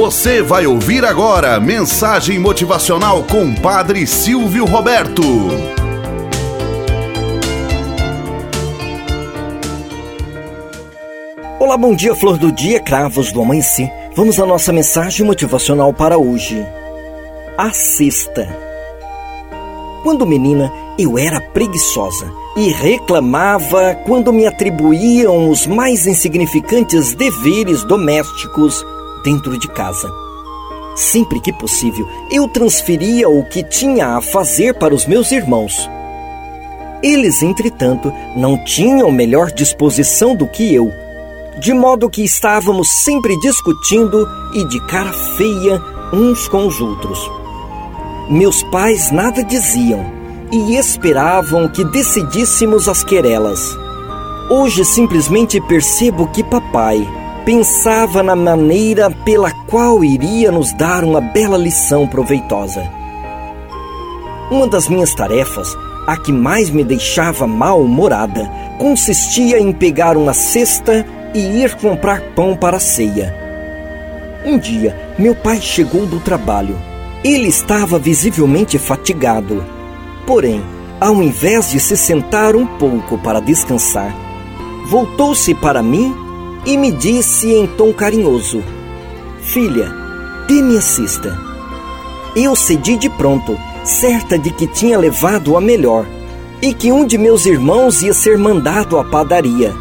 Você vai ouvir agora mensagem motivacional com Padre Silvio Roberto. Olá, bom dia, flor do dia, cravos do amanhecer. Vamos à nossa mensagem motivacional para hoje. A sexta. Quando menina, eu era preguiçosa e reclamava quando me atribuíam os mais insignificantes deveres domésticos dentro de casa. Sempre que possível, eu transferia o que tinha a fazer para os meus irmãos. Eles, entretanto, não tinham melhor disposição do que eu, de modo que estávamos sempre discutindo e de cara feia uns com os outros. Meus pais nada diziam e esperavam que decidíssemos as querelas. Hoje simplesmente percebo que papai pensava na maneira pela qual iria nos dar uma bela lição proveitosa. Uma das minhas tarefas, a que mais me deixava mal-humorada, consistia em pegar uma cesta e ir comprar pão para a ceia. Um dia, meu pai chegou do trabalho. Ele estava visivelmente fatigado. Porém, ao invés de se sentar um pouco para descansar, voltou-se para mim e me disse em tom carinhoso: Filha, dê-me a cesta. Eu cedi de pronto, certa de que tinha levado a melhor e que um de meus irmãos ia ser mandado à padaria.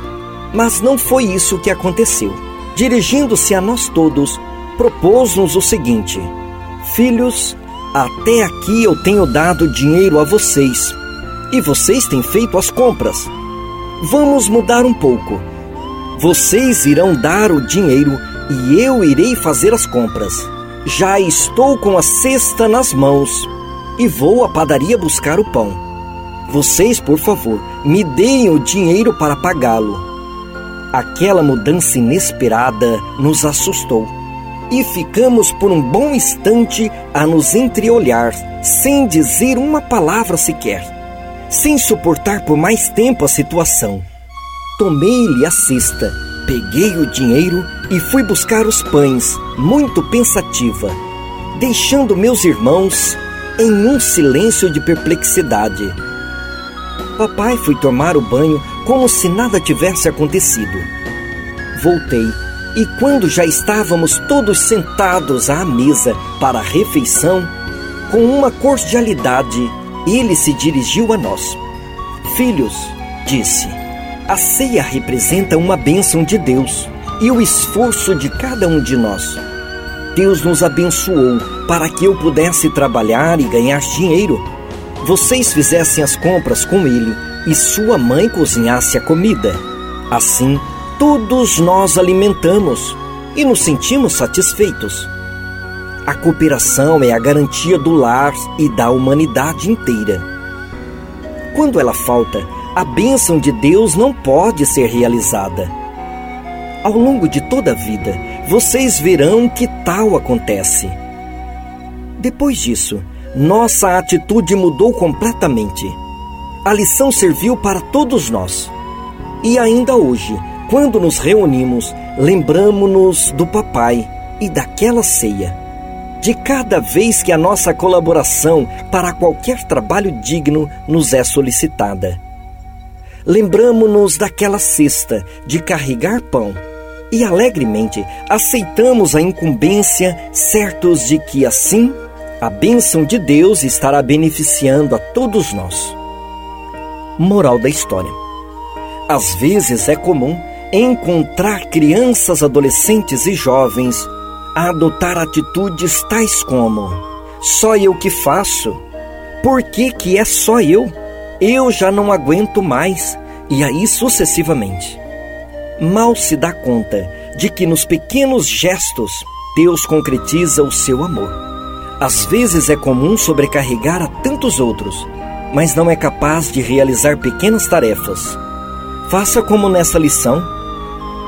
Mas não foi isso que aconteceu. Dirigindo-se a nós todos, propôs-nos o seguinte: Filhos, até aqui eu tenho dado dinheiro a vocês e vocês têm feito as compras. Vamos mudar um pouco vocês irão dar o dinheiro e eu irei fazer as compras. Já estou com a cesta nas mãos e vou à padaria buscar o pão. Vocês, por favor, me deem o dinheiro para pagá-lo. Aquela mudança inesperada nos assustou e ficamos por um bom instante a nos entreolhar, sem dizer uma palavra sequer, sem suportar por mais tempo a situação. Tomei-lhe a cesta, peguei o dinheiro e fui buscar os pães, muito pensativa, deixando meus irmãos em um silêncio de perplexidade. Papai foi tomar o banho como se nada tivesse acontecido. Voltei e, quando já estávamos todos sentados à mesa para a refeição, com uma cordialidade, ele se dirigiu a nós. Filhos, disse a ceia representa uma bênção de Deus e o esforço de cada um de nós. Deus nos abençoou para que eu pudesse trabalhar e ganhar dinheiro. Vocês fizessem as compras com ele e sua mãe cozinhasse a comida. Assim, todos nós alimentamos e nos sentimos satisfeitos. A cooperação é a garantia do lar e da humanidade inteira. Quando ela falta, a bênção de Deus não pode ser realizada. Ao longo de toda a vida, vocês verão que tal acontece. Depois disso, nossa atitude mudou completamente. A lição serviu para todos nós. E ainda hoje, quando nos reunimos, lembramos-nos do papai e daquela ceia. De cada vez que a nossa colaboração para qualquer trabalho digno nos é solicitada lembramo-nos daquela cesta de carregar pão e alegremente aceitamos a incumbência, certos de que assim a bênção de Deus estará beneficiando a todos nós. Moral da história: Às vezes é comum encontrar crianças, adolescentes e jovens a adotar atitudes tais como: só eu que faço? Por que, que é só eu? Eu já não aguento mais, e aí sucessivamente. Mal se dá conta de que nos pequenos gestos Deus concretiza o seu amor. Às vezes é comum sobrecarregar a tantos outros, mas não é capaz de realizar pequenas tarefas. Faça como nessa lição.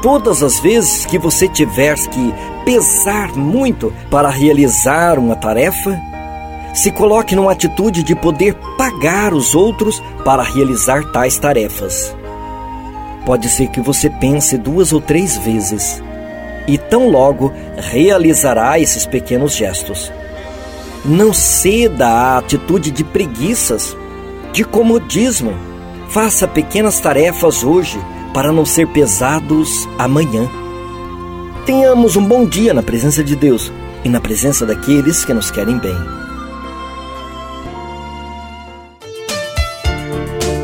Todas as vezes que você tiver que pesar muito para realizar uma tarefa, se coloque numa atitude de poder pagar os outros para realizar tais tarefas. Pode ser que você pense duas ou três vezes e tão logo realizará esses pequenos gestos. Não ceda à atitude de preguiças, de comodismo. Faça pequenas tarefas hoje para não ser pesados amanhã. Tenhamos um bom dia na presença de Deus e na presença daqueles que nos querem bem.